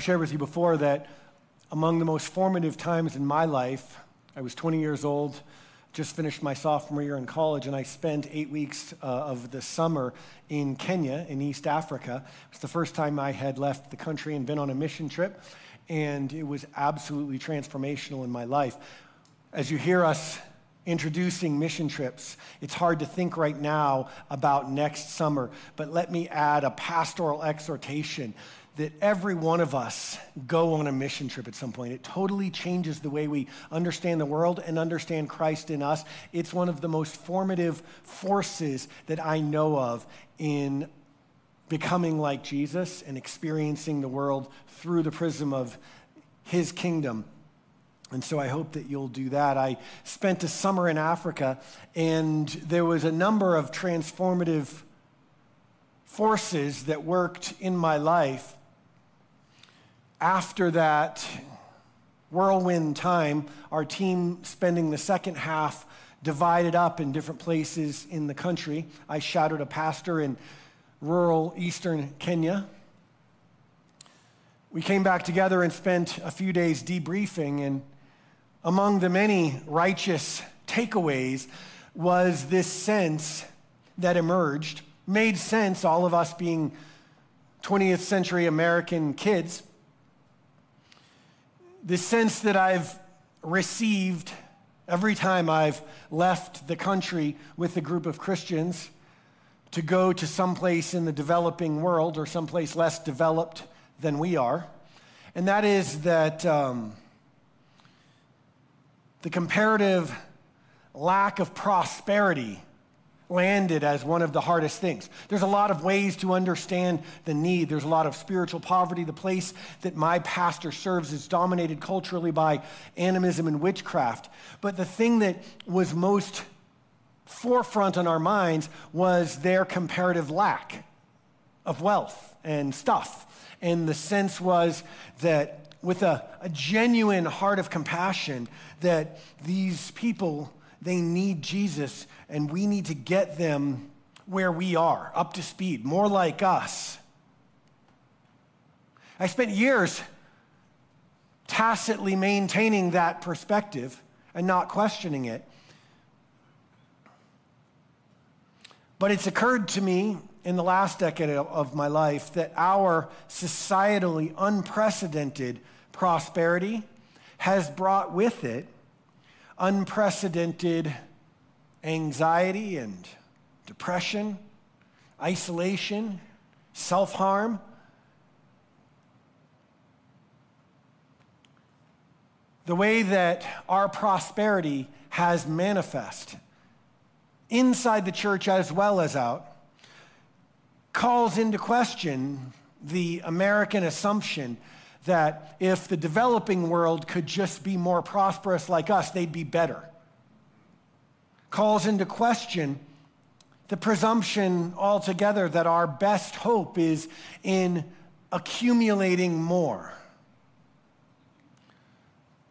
I've shared with you before that among the most formative times in my life, I was 20 years old, just finished my sophomore year in college, and I spent eight weeks uh, of the summer in Kenya, in East Africa. It was the first time I had left the country and been on a mission trip, and it was absolutely transformational in my life. As you hear us introducing mission trips. It's hard to think right now about next summer, but let me add a pastoral exhortation that every one of us go on a mission trip at some point. It totally changes the way we understand the world and understand Christ in us. It's one of the most formative forces that I know of in becoming like Jesus and experiencing the world through the prism of his kingdom. And so I hope that you'll do that. I spent a summer in Africa, and there was a number of transformative forces that worked in my life. After that whirlwind time, our team spending the second half divided up in different places in the country. I shadowed a pastor in rural eastern Kenya. We came back together and spent a few days debriefing, and among the many righteous takeaways was this sense that emerged, made sense, all of us being 20th century American kids. This sense that I've received every time I've left the country with a group of Christians to go to someplace in the developing world or someplace less developed than we are. And that is that um, the comparative lack of prosperity landed as one of the hardest things. There's a lot of ways to understand the need. There's a lot of spiritual poverty. The place that my pastor serves is dominated culturally by animism and witchcraft. But the thing that was most forefront on our minds was their comparative lack of wealth and stuff. And the sense was that with a, a genuine heart of compassion that these people, they need Jesus and we need to get them where we are, up to speed, more like us. I spent years tacitly maintaining that perspective and not questioning it. But it's occurred to me in the last decade of my life that our societally unprecedented prosperity has brought with it unprecedented anxiety and depression, isolation, self harm. The way that our prosperity has manifest inside the church as well as out calls into question the American assumption that if the developing world could just be more prosperous like us, they'd be better. Calls into question the presumption altogether that our best hope is in accumulating more.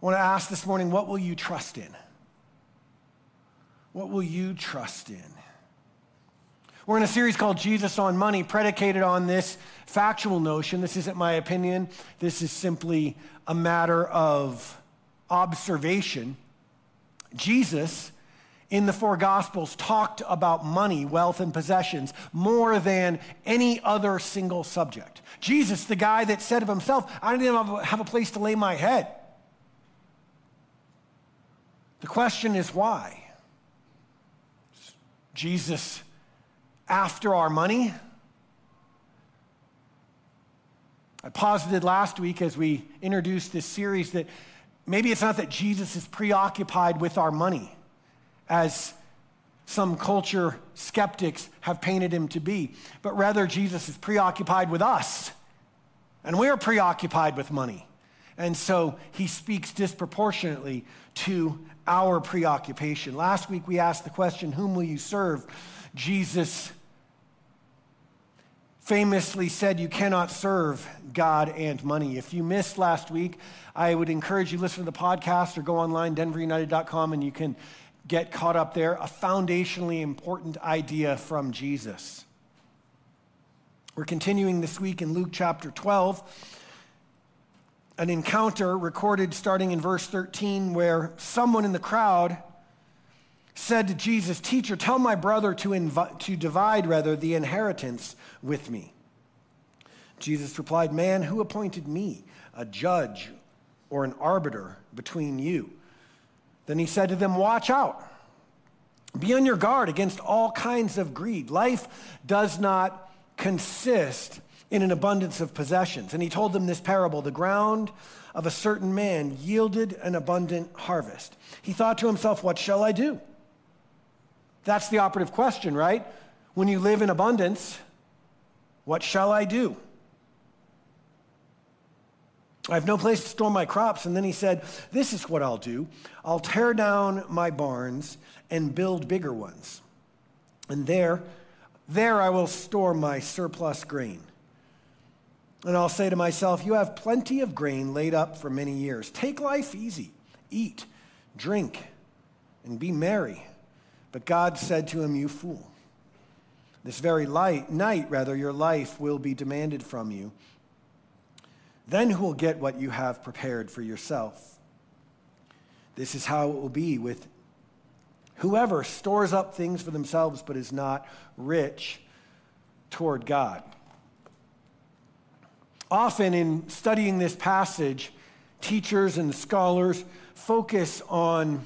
I want to ask this morning what will you trust in? What will you trust in? We're in a series called Jesus on Money, predicated on this factual notion. This isn't my opinion, this is simply a matter of observation. Jesus, in the four Gospels, talked about money, wealth, and possessions more than any other single subject. Jesus, the guy that said of himself, I don't even have a place to lay my head. The question is why? Jesus after our money. I posited last week as we introduced this series that maybe it's not that Jesus is preoccupied with our money, as some culture skeptics have painted him to be, but rather Jesus is preoccupied with us, and we're preoccupied with money. And so he speaks disproportionately to our preoccupation. Last week we asked the question, Whom will you serve? Jesus famously said you cannot serve God and money. If you missed last week, I would encourage you to listen to the podcast or go online, denverunited.com, and you can get caught up there. A foundationally important idea from Jesus. We're continuing this week in Luke chapter 12. an encounter recorded starting in verse 13 where someone in the crowd said to Jesus, Teacher, tell my brother to, to divide rather the inheritance with me. Jesus replied, Man, who appointed me a judge or an arbiter between you? Then he said to them, Watch out. Be on your guard against all kinds of greed. Life does not consist in an abundance of possessions. And he told them this parable the ground of a certain man yielded an abundant harvest. He thought to himself, What shall I do? That's the operative question, right? When you live in abundance, what shall I do? I have no place to store my crops. And then he said, This is what I'll do I'll tear down my barns and build bigger ones. And there, there I will store my surplus grain. And I'll say to myself, You have plenty of grain laid up for many years. Take life easy, eat, drink, and be merry. But God said to him, You fool. This very light, night, rather, your life will be demanded from you. Then who will get what you have prepared for yourself? This is how it will be with whoever stores up things for themselves but is not rich toward God. Often in studying this passage, teachers and scholars focus on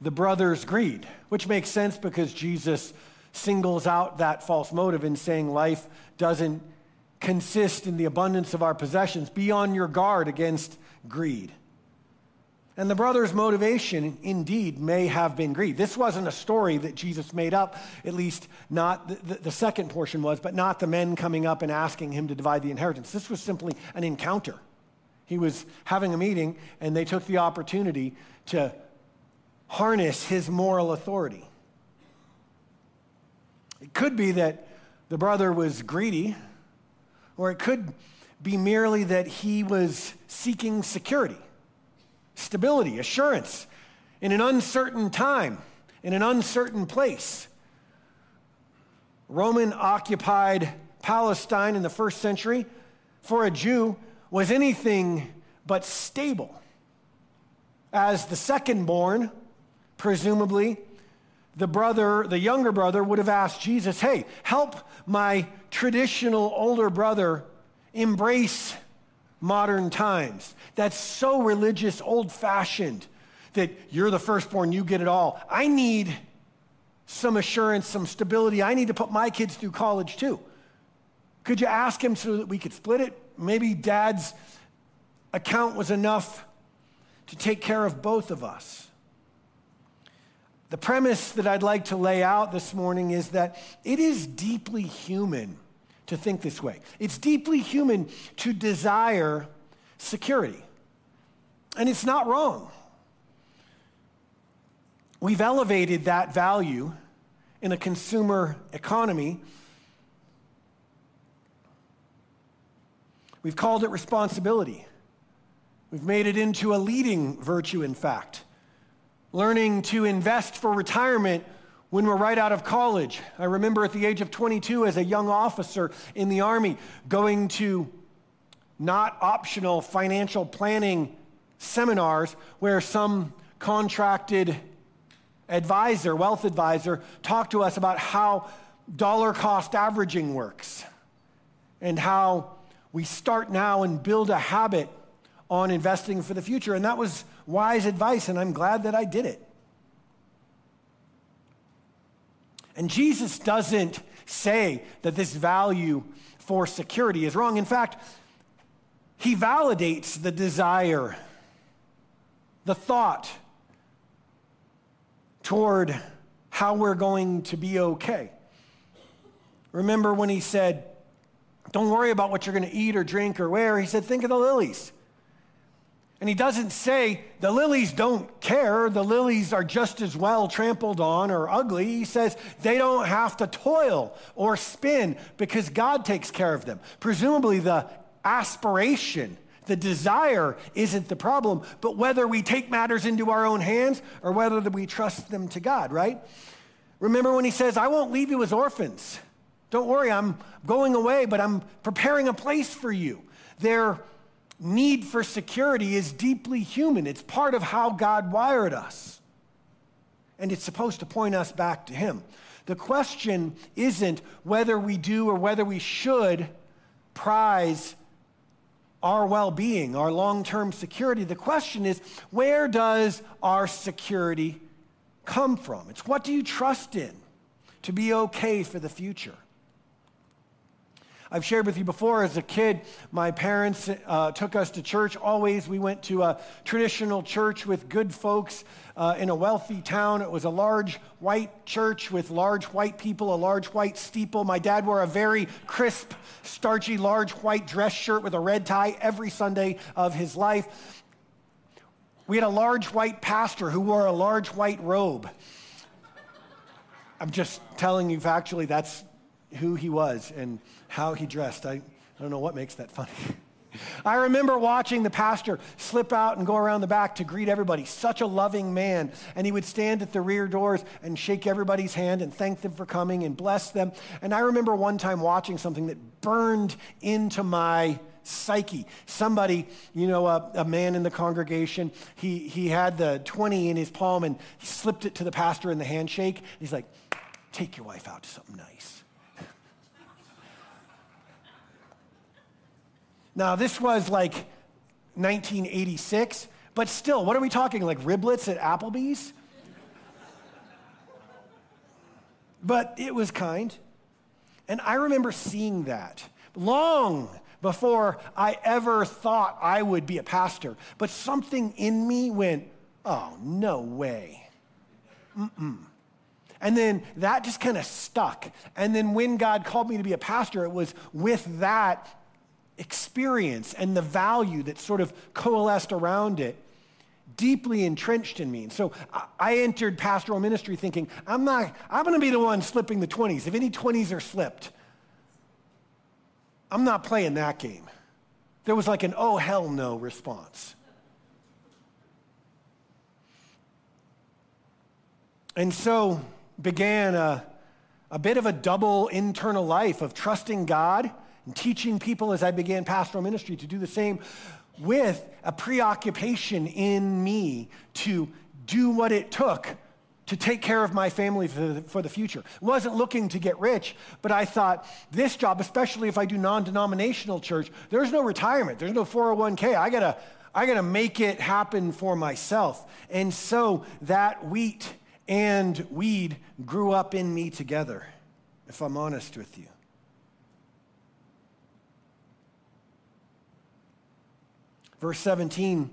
the brother's greed, which makes sense because Jesus singles out that false motive in saying life doesn't consist in the abundance of our possessions. Be on your guard against greed. And the brother's motivation, indeed, may have been greed. This wasn't a story that Jesus made up, at least not the, the, second portion was, but not the men coming up and asking him to divide the inheritance. This was simply an encounter. He was having a meeting, and they took the opportunity to harness his moral authority. It could be that the brother was greedy, or it could be merely that he was seeking security stability, assurance in an uncertain time, in an uncertain place. Roman occupied Palestine in the first century for a Jew was anything but stable. As the second born, presumably, the brother, the younger brother, would have asked Jesus, Hey, help my traditional older brother embrace modern times. That's so religious, old fashioned, that you're the firstborn, you get it all. I need some assurance, some stability. I need to put my kids through college too. Could you ask him so that we could split it? Maybe dad's account was enough to take care of both of us. The premise that I'd like to lay out this morning is that it is deeply human to think this way. It's deeply human to desire security. And it's not wrong. We've elevated that value in a consumer economy. We've called it responsibility. We've made it into a leading virtue, in fact. Learning to invest for retirement when we're right out of college. I remember at the age of 22 as a young officer in the Army going to not optional financial planning seminars where some contracted advisor, wealth advisor, talked to us about how dollar cost averaging works and how we start now and build a habit on investing for the future. And that was wise advice, and I'm glad that I did it. And Jesus doesn't say that this value for security is wrong. In fact, he validates the desire, the thought toward how we're going to be okay. Remember when he said, Don't worry about what you're going to eat or drink or wear. He said, Think of the lilies. And he doesn't say the lilies don't care, the lilies are just as well trampled on or ugly. He says they don't have to toil or spin because God takes care of them. Presumably, the aspiration, the desire isn't the problem, but whether we take matters into our own hands or whether we trust them to God, right? Remember when he says, I won't leave you as orphans. Don't worry, I'm going away, but I'm preparing a place for you. There need for security is deeply human. It's part of how God wired us. And it's supposed to point us back to Him. The question isn't whether we do or whether we should prize our well being, our long term security. The question is where does our security come from? It's what do you trust in to be okay for the future? I've shared with you before as a kid, my parents uh, took us to church. Always, we went to a traditional church with good folks uh, in a wealthy town. It was a large white church with large white people, a large white steeple. My dad wore a very crisp, starchy, large white dress shirt with a red tie every Sunday of his life. We had a large white pastor who wore a large white robe. I'm just telling you factually, that's who he was and how he dressed. I, I don't know what makes that funny. I remember watching the pastor slip out and go around the back to greet everybody. Such a loving man. And he would stand at the rear doors and shake everybody's hand and thank them for coming and bless them. And I remember one time watching something that burned into my psyche. Somebody, you know, a, a, man in the congregation, he, he had the 20 in his palm and he slipped it to the pastor in the handshake. He's like, take your wife out to something nice. Now, this was like 1986, but still, what are we talking? Like riblets at Applebee's? but it was kind. And I remember seeing that long before I ever thought I would be a pastor. But something in me went, oh, no way. Mm-mm. And then that just kind of stuck. And then when God called me to be a pastor, it was with that experience and the value that sort of coalesced around it deeply entrenched in me. And so I entered pastoral ministry thinking, I'm not, I'm going to be the one slipping the 20s. If any 20s are slipped, I'm not playing that game. There was like an oh, hell no response. And so began a, a bit of a double internal life of trusting God and teaching people as I began pastoral ministry to do the same with a preoccupation in me to do what it took to take care of my family for the, for the future. wasn't looking to get rich, but I thought this job, especially if I do non-denominational church, there's no retirement, there's no 401k. I gotta, I gotta make it happen for myself. And so that wheat and weed grew up in me together, if I'm honest with you. Verse 17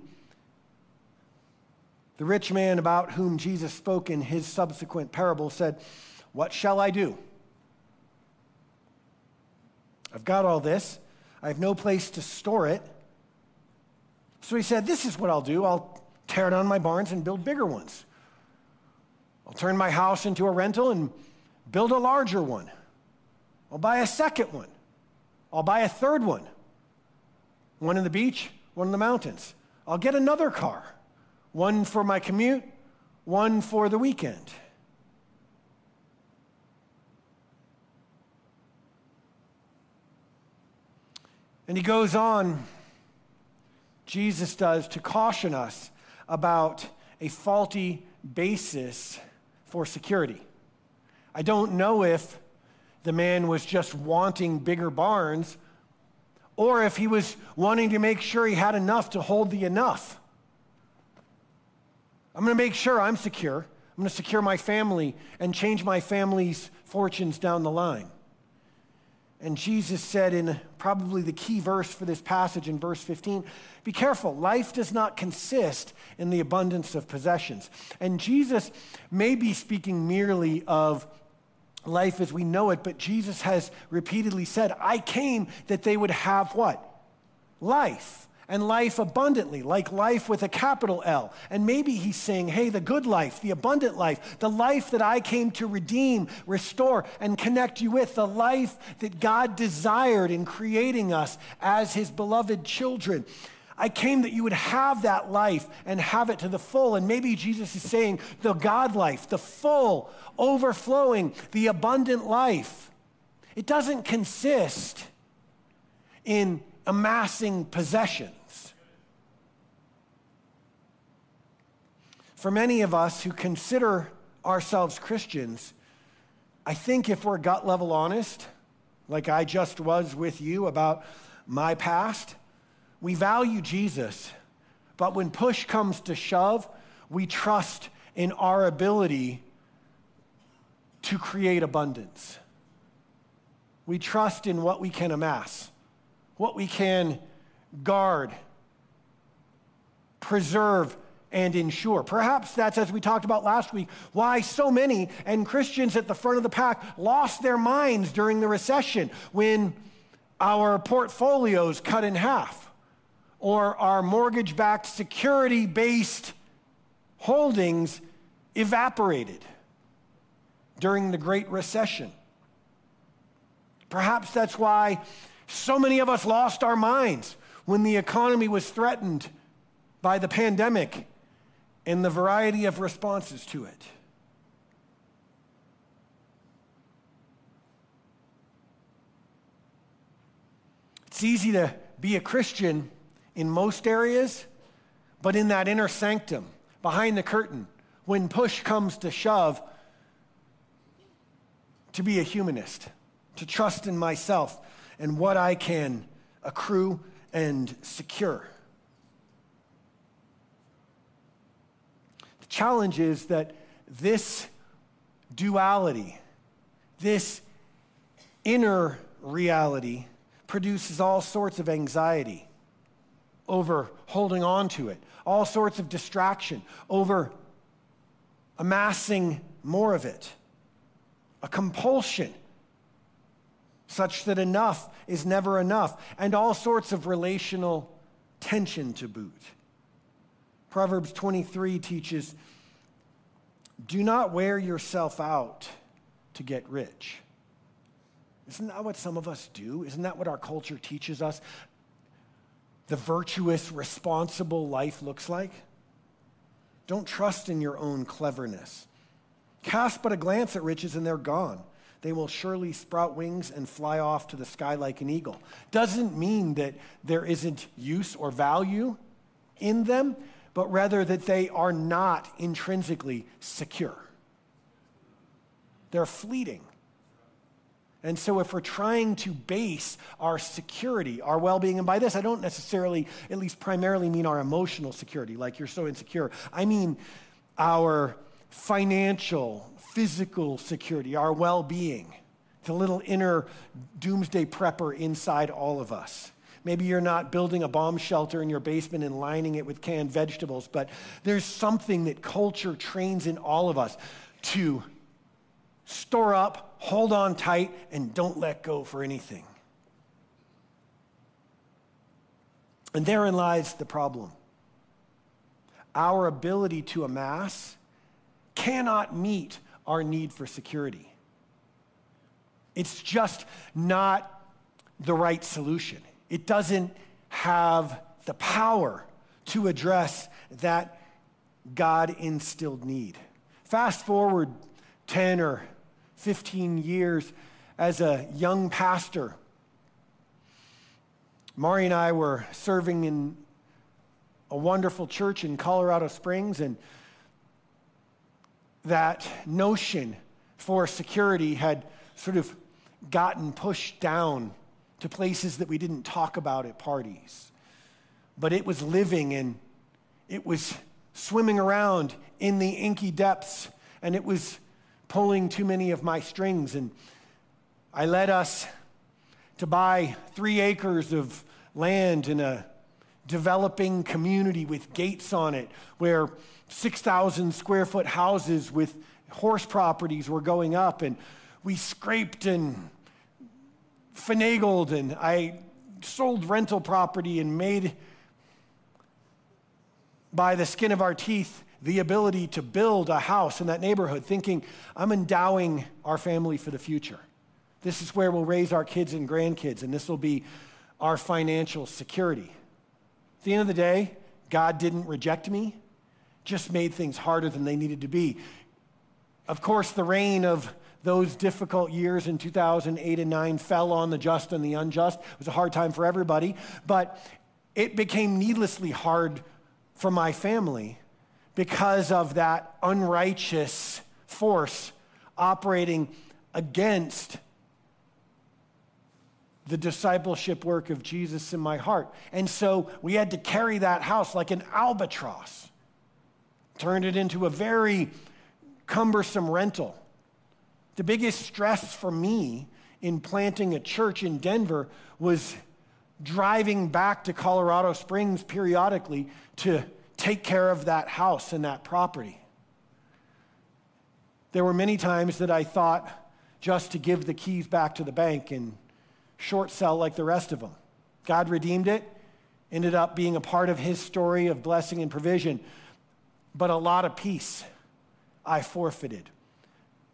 the rich man about whom Jesus spoke in his subsequent parable said, What shall I do? I've got all this. I have no place to store it. So he said, This is what I'll do. I'll tear down my barns and build bigger ones. I'll turn my house into a rental and build a larger one. I'll buy a second one. I'll buy a third one. One in the beach, one in the mountains. I'll get another car, one for my commute, one for the weekend. And he goes on, Jesus does, to caution us about a faulty basis for security. I don't know if the man was just wanting bigger barns or if he was wanting to make sure he had enough to hold the enough. I'm going to make sure I'm secure. I'm going to secure my family and change my family's fortunes down the line. And Jesus said in probably the key verse for this passage in verse 15 be careful, life does not consist in the abundance of possessions. And Jesus may be speaking merely of life as we know it, but Jesus has repeatedly said, I came that they would have what? Life. And life abundantly, like life with a capital L. And maybe he's saying, hey, the good life, the abundant life, the life that I came to redeem, restore, and connect you with, the life that God desired in creating us as his beloved children. I came that you would have that life and have it to the full. And maybe Jesus is saying the God life, the full, overflowing, the abundant life. It doesn't consist in amassing possessions. For many of us who consider ourselves Christians, I think if we're gut level honest, like I just was with you about my past, we value Jesus, but when push comes to shove, we trust in our ability to create abundance. We trust in what we can amass, what we can guard, preserve, and ensure. Perhaps that's, as we talked about last week, why so many and Christians at the front of the pack lost their minds during the recession when our portfolios cut in half or our mortgage backed security based holdings evaporated during the Great Recession. Perhaps that's why so many of us lost our minds when the economy was threatened by the pandemic and the variety of responses to it. It's easy to be a Christian in most areas, but in that inner sanctum, behind the curtain, when push comes to shove, to be a humanist, to trust in myself and what I can accrue and secure. The challenge is that this duality, this inner reality, produces all sorts of anxiety over holding on to it, all sorts of distraction over amassing more of it, a compulsion such that enough is never enough, and all sorts of relational tension to boot. Proverbs 23 teaches do not wear yourself out to get rich. Isn't that what some of us do? Isn't that what our culture teaches us? The virtuous, responsible life looks like? Don't trust in your own cleverness. Cast but a glance at riches and they're gone. They will surely sprout wings and fly off to the sky like an eagle. Doesn't mean that there isn't use or value in them, but rather that they are not intrinsically secure. They're fleeting. And so, if we're trying to base our security, our well being, and by this I don't necessarily, at least primarily, mean our emotional security, like you're so insecure. I mean our financial, physical security, our well being, the little inner doomsday prepper inside all of us. Maybe you're not building a bomb shelter in your basement and lining it with canned vegetables, but there's something that culture trains in all of us to store up, hold on tight, and don't let go for anything. And therein lies the problem. Our ability to amass cannot meet our need for security. It's just not the right solution. It doesn't have the power to address that God instilled need. Fast forward 10 or 15 years as a young pastor. Mari and I were serving in a wonderful church in Colorado Springs, and that notion for security had sort of gotten pushed down to places that we didn't talk about at parties. But it was living and it was swimming around in the inky depths, and it was pulling too many of my strings. And I led us to buy three acres of land in a developing community with gates on it where 6,000 square foot houses with horse properties were going up. And we scraped and finagled, and I sold rental property and made by the skin of our teeth the ability to build a house in that neighborhood, thinking, I'm endowing our family for the future. This is where we'll raise our kids and grandkids, and this will be our financial security. At the end of the day, God didn't reject me, just made things harder than they needed to be. Of course, the rain of those difficult years in 2008 and 9 fell on the just and the unjust. It was a hard time for everybody, but it became needlessly hard for my family because of that unrighteous force operating against the discipleship work of Jesus in my heart. And so we had to carry that house like an albatross, turned it into a very cumbersome rental. The biggest stress for me in planting a church in Denver was driving back to Colorado Springs periodically to take care of that house and that property. There were many times that I thought just to give the keys back to the bank and short sell like the rest of them. God redeemed it, ended up being a part of his story of blessing and provision, but a lot of peace I forfeited.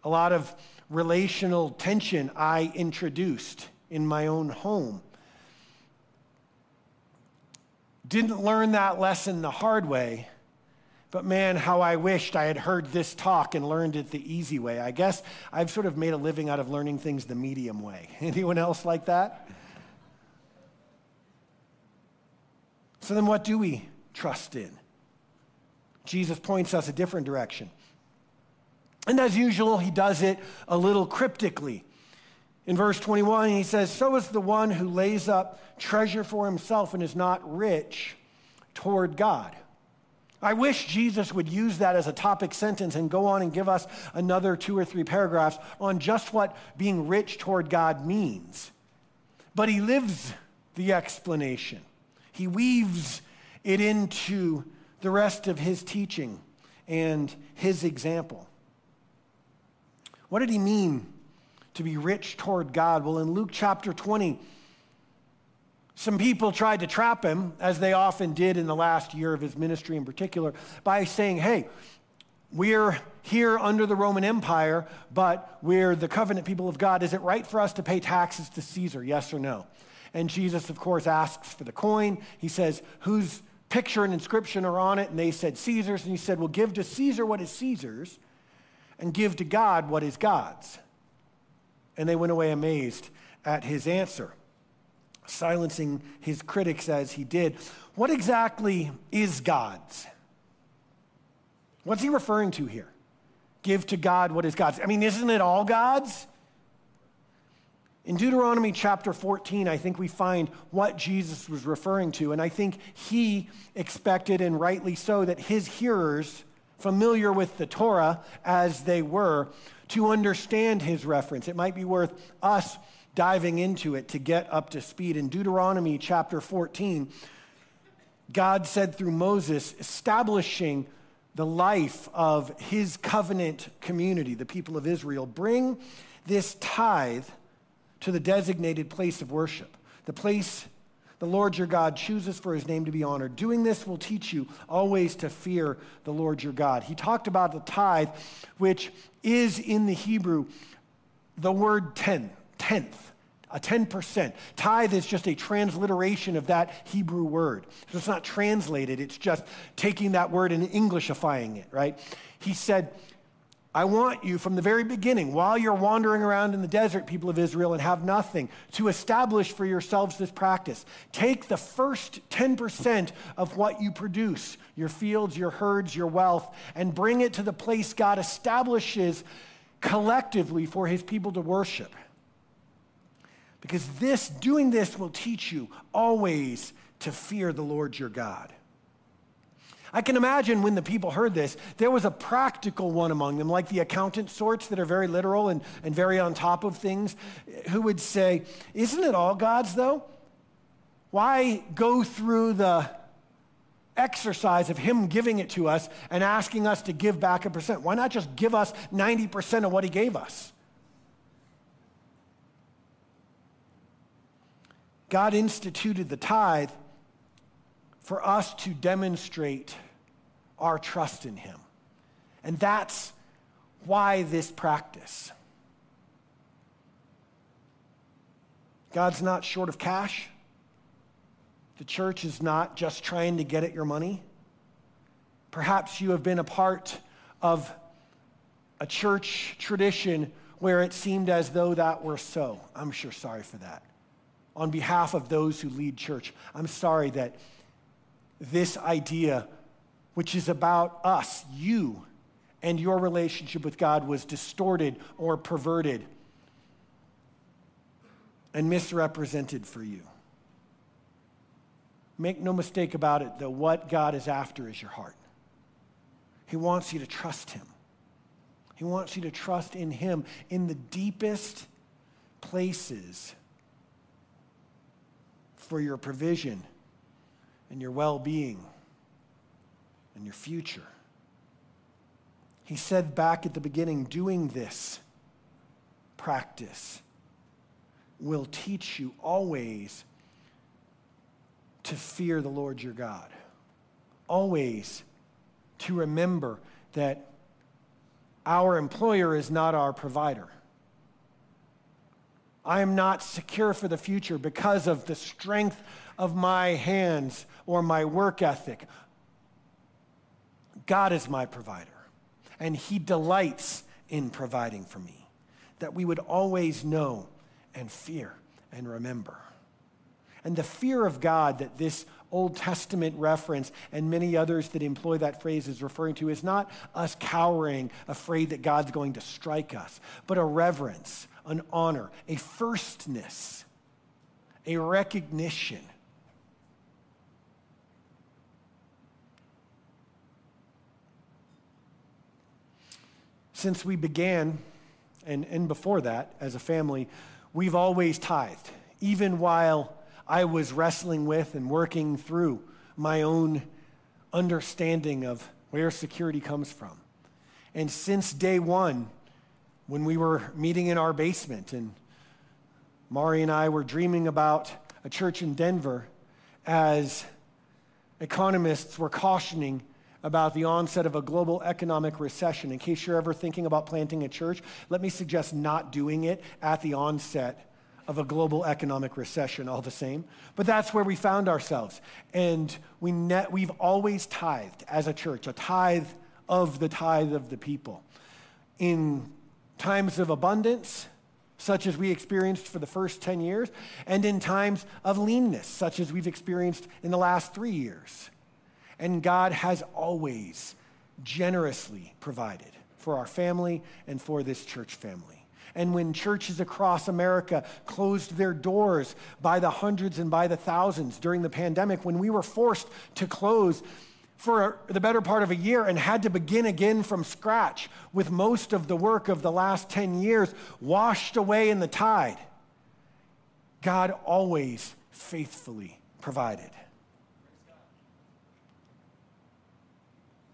A lot of relational tension I introduced in my own home. Didn't learn that lesson the hard way, but man, how I wished I had heard this talk and learned it the easy way. I guess I've sort of made a living out of learning things the medium way. Anyone else like that? So then, what do we trust in? Jesus points us a different direction. And as usual, he does it a little cryptically. In verse 21, he says, So is the one who lays up treasure for himself and is not rich toward God. I wish Jesus would use that as a topic sentence and go on and give us another two or three paragraphs on just what being rich toward God means. But he lives the explanation, he weaves it into the rest of his teaching and his example. What did he mean to be rich toward God? Well, in Luke chapter 20, some people tried to trap him, as they often did in the last year of his ministry in particular, by saying, hey, we're here under the Roman Empire, but we're the covenant people of God. Is it right for us to pay taxes to Caesar? Yes or no? And Jesus, of course, asks for the coin. He says, whose picture and inscription are on it? And they said, Caesar's. And he said, well, give to Caesar what is Caesar's and give to God what is God's. And they went away amazed at his answer silencing his critics as he did. What exactly is God's? What's he referring to here? Give to God what is God's. I mean, isn't it all God's? In Deuteronomy chapter 14, I think we find what Jesus was referring to. And I think he expected, and rightly so, that his hearers, familiar with the Torah as they were, to understand his reference. It might be worth us diving into it to get up to speed. In Deuteronomy chapter 14, God said through Moses, establishing the life of his covenant community, the people of Israel, bring this tithe to the designated place of worship, the place the Lord your God chooses for his name to be honored. Doing this will teach you always to fear the Lord your God. He talked about the tithe, which is in the Hebrew the word ten tenth, a 10%. Tithe is just a transliteration of that Hebrew word. So it's not translated, it's just taking that word and Englishifying it, right? He said, I want you from the very beginning, while you're wandering around in the desert, people of Israel, and have nothing, to establish for yourselves this practice. Take the first 10% of what you produce, your fields, your herds, your wealth, and bring it to the place God establishes collectively for his people to worship. Because this, doing this will teach you always to fear the Lord your God. I can imagine when the people heard this, there was a practical one among them, like the accountant sorts that are very literal and, and very on top of things, who would say, Isn't it all God's though? Why go through the exercise of Him giving it to us and asking us to give back a percent? Why not just give us 90% of what He gave us? God instituted the tithe for us to demonstrate our trust in Him. And that's why this practice. God's not short of cash. The church is not just trying to get at your money. Perhaps you have been a part of a church tradition where it seemed as though that were so. I'm sure sorry for that. On behalf of those who lead church, I'm sorry that this idea, which is about us, you, and your relationship with God was distorted or perverted and misrepresented for you. Make no mistake about it, though, what God is after is your heart. He wants you to trust Him. He wants you to trust in Him in the deepest places for your provision and your well being and your future. He said back at the beginning, doing this practice will teach you always to fear the Lord your God. Always to remember that our employer is not our provider. I am not secure for the future because of the strength of my hands or my work ethic. God is my provider, and He delights in providing for me. That we would always know and fear and remember. And the fear of God that this Old Testament reference and many others that employ that phrase is referring to is not us cowering, afraid that God's going to strike us, but a reverence, an honor, a firstness, a recognition. Since we began, and, and before that, as a family, we've always tithed, even while I was wrestling with and working through my own understanding of where security comes from. And since day one, when we were meeting in our basement and Mari and I were dreaming about a church in Denver as economists were cautioning about the onset of a global economic recession. In case you're ever thinking about planting a church, let me suggest not doing it at the onset of a global economic recession, all the same. But that's where we found ourselves. And we net, we've always tithed as a church, a tithe of the tithe of the people. In times of abundance, such as we experienced for the first 10 years, and in times of leanness, such as we've experienced in the last three years. And God has always generously provided for our family and for this church family. And when churches across America closed their doors by the hundreds and by the thousands during the pandemic, when we were forced to close for the better part of a year and had to begin again from scratch with most of the work of the last 10 years washed away in the tide, God always faithfully provided.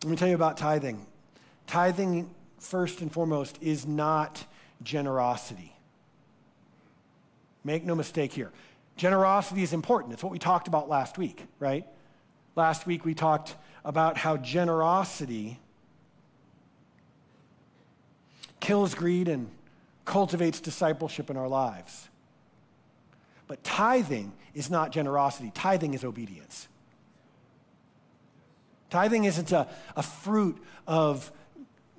Let me tell you about tithing. Tithing, first and foremost, is not generosity. Make no mistake here. Generosity is important. It's what we talked about last week, right? Last week we talked about how generosity kills greed and cultivates discipleship in our lives. But tithing is not generosity, tithing is obedience. Tithing isn't a, a fruit of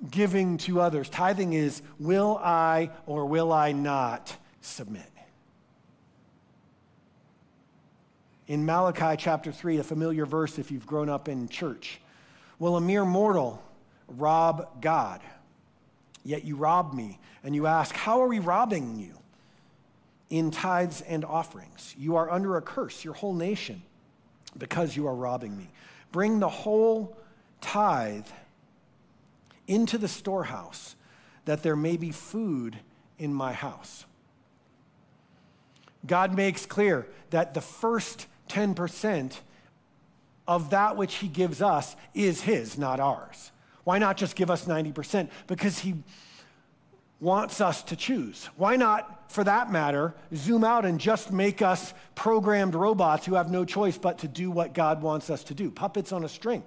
giving to others. Tithing is will I or will I not submit? In Malachi chapter 3, a familiar verse if you've grown up in church, will a mere mortal rob God? Yet you rob me. And you ask, How are we robbing you? In tithes and offerings. You are under a curse, your whole nation, because you are robbing me. Bring the whole tithe into the storehouse, that there may be food in my house. God makes clear that the first 10% of that which He gives us is His, not ours. Why not just give us 90%? Because He wants us to choose. Why not, for that matter, zoom out and just make us programmed robots who have no choice but to do what God wants us to do? Puppets on a string.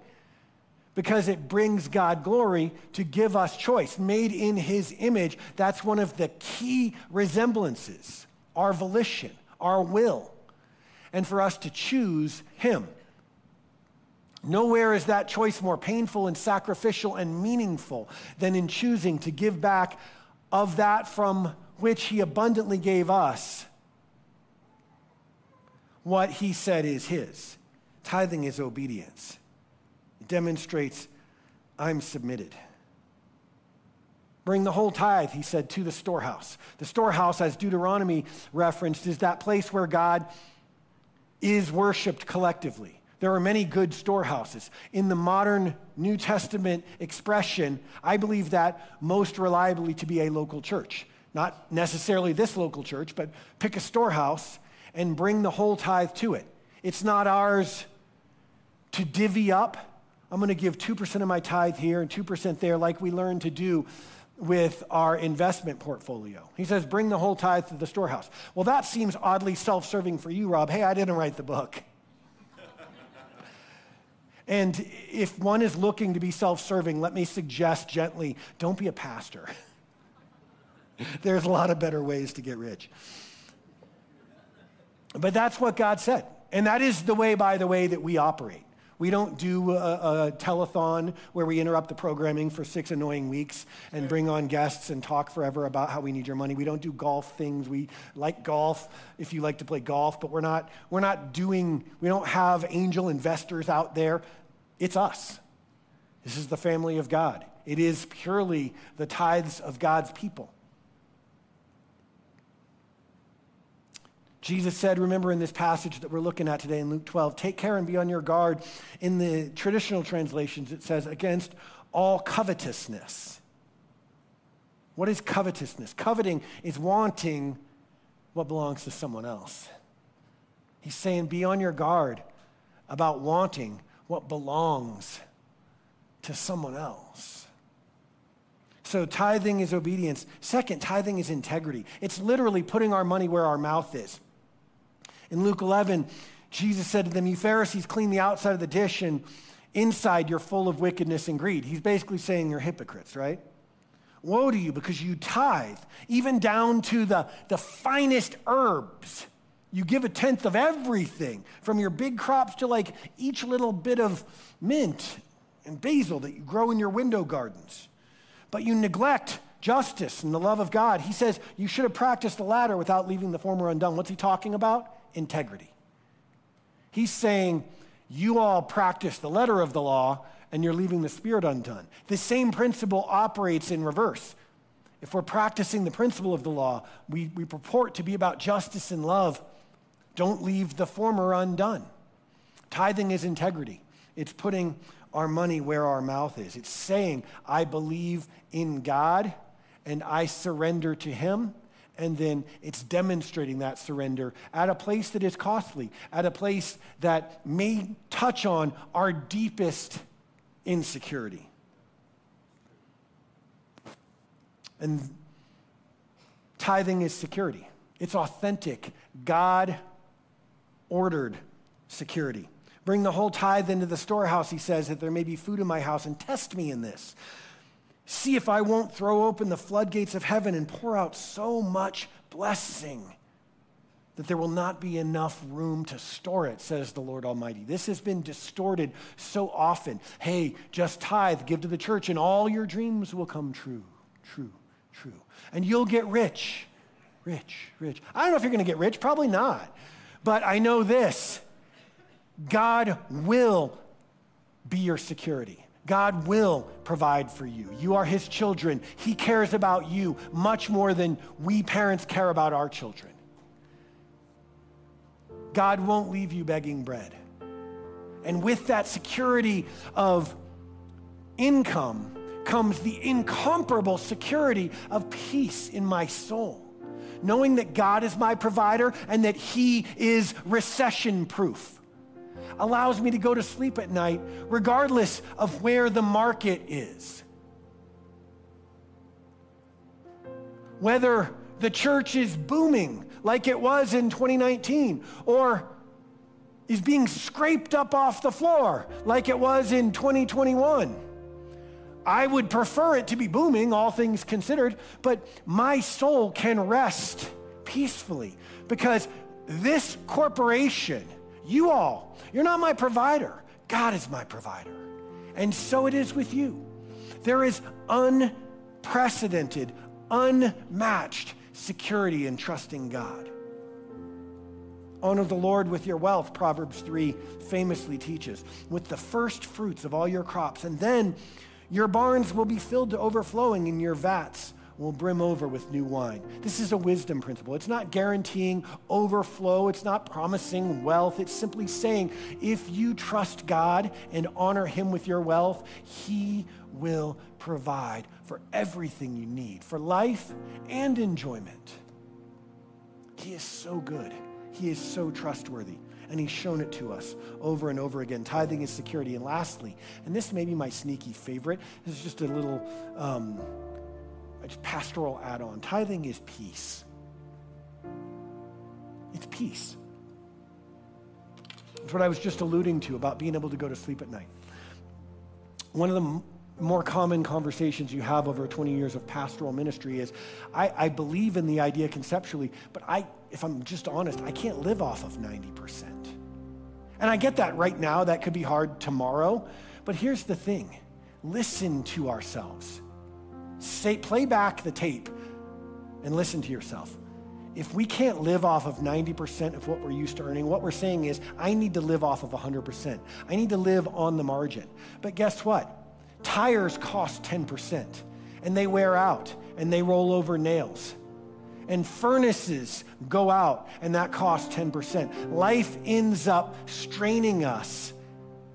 Because it brings God glory to give us choice. Made in His image, that's one of the key resemblances our volition, our will, and for us to choose Him. Nowhere is that choice more painful and sacrificial and meaningful than in choosing to give back of that from which he abundantly gave us what he said is his. Tithing is obedience. It demonstrates I'm submitted. Bring the whole tithe, he said, to the storehouse. The storehouse, as Deuteronomy referenced, is that place where God is worshiped collectively. There are many good storehouses. In the modern New Testament expression, I believe that most reliably to be a local church. Not necessarily this local church, but pick a storehouse and bring the whole tithe to it. It's not ours to divvy up. I'm going to give 2% of my tithe here and 2% there, like we learned to do with our investment portfolio. He says, bring the whole tithe to the storehouse. Well, that seems oddly self serving for you, Rob. Hey, I didn't write the book. And if one is looking to be self serving, let me suggest gently don't be a pastor. There's a lot of better ways to get rich. But that's what God said. And that is the way, by the way, that we operate. We don't do a, a, telethon where we interrupt the programming for six annoying weeks and bring on guests and talk forever about how we need your money. We don't do golf things. We like golf if you like to play golf, but we're not, we're not doing, we don't have angel investors out there. It's us. This is the family of God. It is purely the tithes of God's people. Jesus said, remember in this passage that we're looking at today in Luke 12, take care and be on your guard. In the traditional translations, it says, against all covetousness. What is covetousness? Coveting is wanting what belongs to someone else. He's saying, be on your guard about wanting what belongs to someone else. So, tithing is obedience. Second, tithing is integrity. It's literally putting our money where our mouth is. In Luke 11, Jesus said to them, You Pharisees clean the outside of the dish, and inside you're full of wickedness and greed. He's basically saying you're hypocrites, right? Woe to you because you tithe, even down to the, the finest herbs. You give a tenth of everything, from your big crops to like each little bit of mint and basil that you grow in your window gardens. But you neglect justice and the love of God. He says you should have practiced the latter without leaving the former undone. What's he talking about? Integrity. He's saying, you all practice the letter of the law and you're leaving the spirit undone. The same principle operates in reverse. If we're practicing the principle of the law, we, we purport to be about justice and love. Don't leave the former undone. Tithing is integrity, it's putting our money where our mouth is. It's saying, I believe in God and I surrender to Him and then it's demonstrating that surrender at a place that is costly, at a place that may touch on our deepest insecurity. And tithing is security, it's authentic, God ordered security. Bring the whole tithe into the storehouse, he says, that there may be food in my house, and test me in this. See if I won't throw open the floodgates of heaven and pour out so much blessing that there will not be enough room to store it, says the Lord Almighty. This has been distorted so often. Hey, just tithe, give to the church, and all your dreams will come true, true, true. And you'll get rich, rich, rich. I don't know if you're going to get rich, probably not. But I know this God will be your security. God will provide for you. You are His children. He cares about you much more than we parents care about our children. God won't leave you begging bread. And with that security of income comes the incomparable security of peace in my soul, knowing that God is my provider and that He is recession proof allows me to go to sleep at night, regardless of where the market is. Whether the church is booming like it was in 2019, or is being scraped up off the floor like it was in 2021. I would prefer it to be booming, all things considered, but my soul can rest peacefully because this corporation, you all, you're not my provider. God is my provider. And so it is with you. There is unprecedented, unmatched security in trusting God. Honor the Lord with your wealth, Proverbs 3 famously teaches, with the first fruits of all your crops. And then your barns will be filled to overflowing, and your vats will brim over with new wine. This is a wisdom principle. It's not guaranteeing overflow, it's not promising wealth. It's simply saying if you trust God and honor Him with your wealth, He will provide for everything you need, for life and enjoyment. He is so good. He is so trustworthy. And he's shown it to us over and over again. Tithing is security. And lastly, and this may be my sneaky favorite, this is just a little um, pastoral add on tithing is peace. It's peace. It's what I was just alluding to about being able to go to sleep at night. One of the more common conversations you have over 20 years of pastoral ministry is I, I, believe in the idea conceptually, but I, if I'm just honest, I can't live off of 90%. And I get that right now, that could be hard tomorrow. But here's the thing listen to ourselves. Say, play back the tape and listen to yourself. If we can't live off of 90% of what we're used to earning, what we're saying is, I need to live off of 100%. I need to live on the margin. But guess what? Tires cost 10% and they wear out and they roll over nails. And furnaces go out and that costs 10%. Life ends up straining us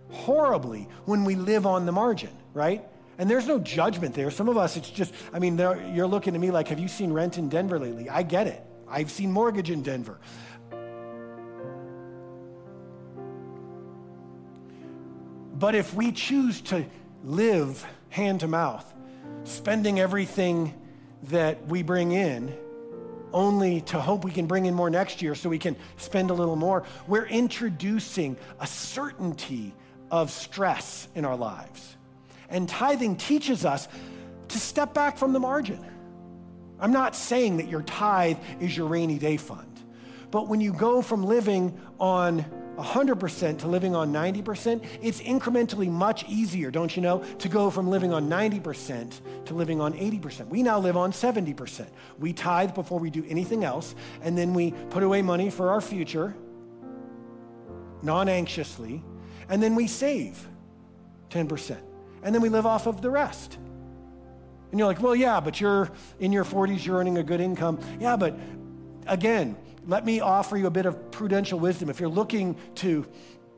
horribly when we live on the margin, right? And there's no judgment there. Some of us, it's just, I mean, you're looking at me like, have you seen rent in Denver lately? I get it. I've seen mortgage in Denver. But if we choose to live hand to mouth, spending everything that we bring in only to hope we can bring in more next year so we can spend a little more, we're introducing a certainty of stress in our lives. And tithing teaches us to step back from the margin. I'm not saying that your tithe is your rainy day fund, but when you go from living on 100% to living on 90%, it's incrementally much easier, don't you know, to go from living on 90% to living on 80%. We now live on 70%. We tithe before we do anything else, and then we put away money for our future, non anxiously, and then we save 10% and then we live off of the rest. And you're like, well, yeah, but you're in your 40s, you're earning a good income. Yeah, but again, let me offer you a bit of prudential wisdom. If you're looking to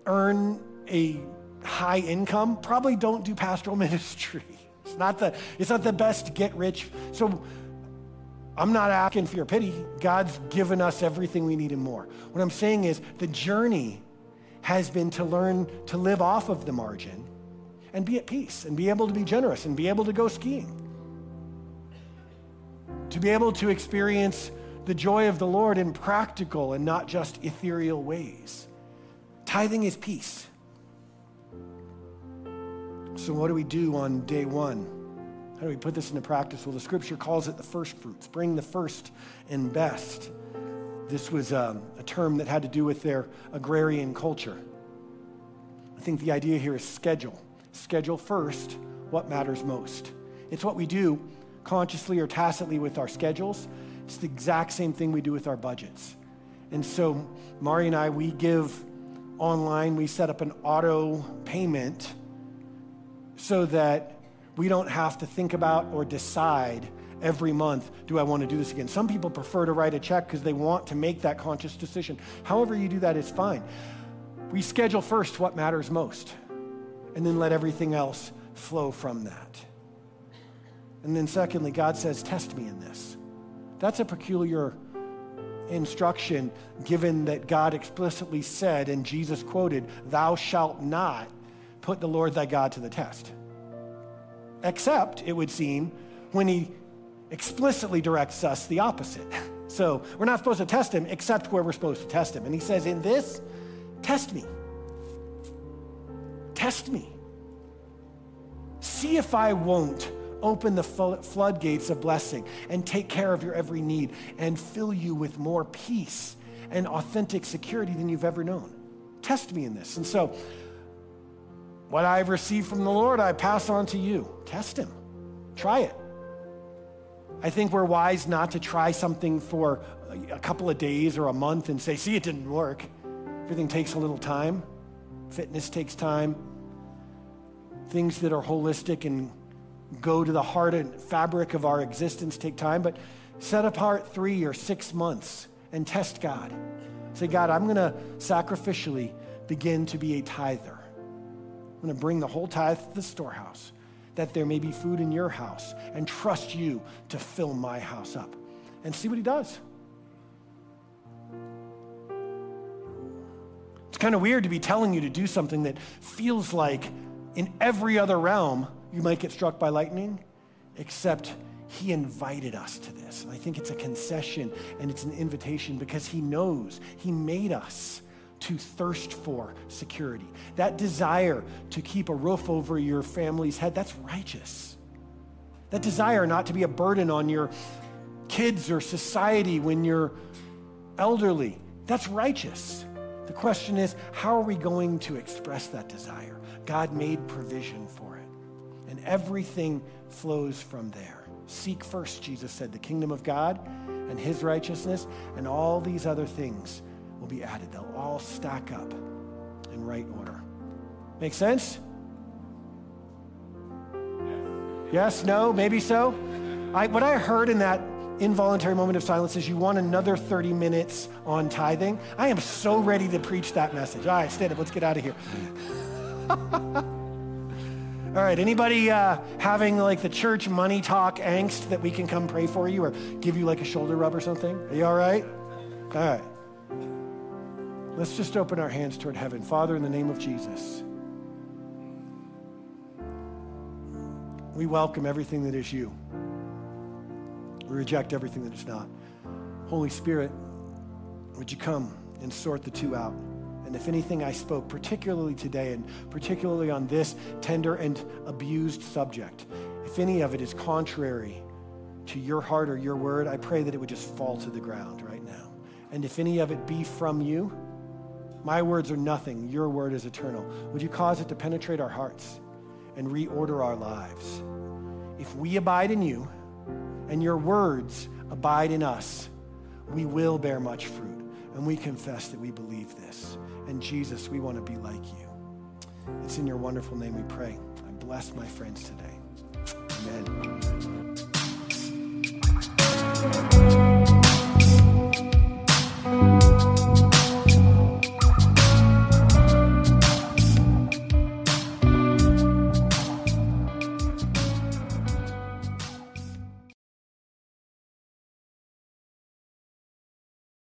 earn a high income, probably don't do pastoral ministry. It's not the, it's not the best get rich. So I'm not asking for your pity. God's given us everything we need and more. What I'm saying is the journey has been to learn to live off of the margin and be at peace and be able to be generous and be able to go skiing. To be able to experience the joy of the Lord in practical and not just ethereal ways. Tithing is peace. So, what do we do on day one? How do we put this into practice? Well, the scripture calls it the first fruits. Bring the first and best. This was a, um, a term that had to do with their agrarian culture. I think the idea here is schedule schedule first what matters most. It's what we do consciously or tacitly with our schedules. It's the exact same thing we do with our budgets. And so, Mari and I, we give online, we set up an auto payment so that we don't have to think about or decide every month do I want to do this again? Some people prefer to write a check because they want to make that conscious decision. However, you do that is fine. We schedule first what matters most and then let everything else flow from that. And then, secondly, God says, Test me in this. That's a peculiar instruction given that God explicitly said and Jesus quoted, Thou shalt not put the Lord thy God to the test. Except, it would seem, when he explicitly directs us the opposite. So we're not supposed to test him except where we're supposed to test him. And he says, In this, test me. Test me. See if I won't open the floodgates of blessing and take care of your every need and fill you with more peace and authentic security than you've ever known. Test me in this. And so, what I've received from the Lord, I pass on to you. Test Him. Try it. I think we're wise not to try something for a couple of days or a month and say, see, it didn't work. Everything takes a little time. Fitness takes time. Things that are holistic and go to the heart and fabric of our existence take time. But set apart three or six months and test God. Say, God, I'm going to sacrificially begin to be a tither. I'm going to bring the whole tithe to the storehouse that there may be food in your house and trust you to fill my house up. And see what he does. It's kind of weird to be telling you to do something that feels like in every other realm you might get struck by lightning, except he invited us to this. I think it's a concession and it's an invitation because he knows he made us to thirst for security. That desire to keep a roof over your family's head, that's righteous. That desire not to be a burden on your kids or society when you're elderly, that's righteous. The question is, how are we going to express that desire? God made provision for it, and everything flows from there. Seek first, Jesus said, the kingdom of God and his righteousness, and all these other things will be added. They'll all stack up in right order. Make sense? Yes, no, maybe so? I, what I heard in that involuntary moment of silence is you want another 30 minutes on tithing. I am so ready to preach that message. All right, stand up. Let's get out of here. All right, anybody uh, having like the church money talk angst that we can come pray for you or give you like a shoulder rub or something? Are you all right? All right. Let's just open our hands toward heaven. Father, in the name of Jesus, we welcome everything that is you. We reject everything that is not. Holy Spirit, would you come and sort the two out? And if anything I spoke, particularly today and particularly on this tender and abused subject, if any of it is contrary to your heart or your word, I pray that it would just fall to the ground right now. And if any of it be from you, my words are nothing. Your word is eternal. Would you cause it to penetrate our hearts and reorder our lives? If we abide in you and your words abide in us, we will bear much fruit. And we confess that we believe this. And Jesus, we want to be like you. It's in your wonderful name we pray. I bless my friends today. Amen.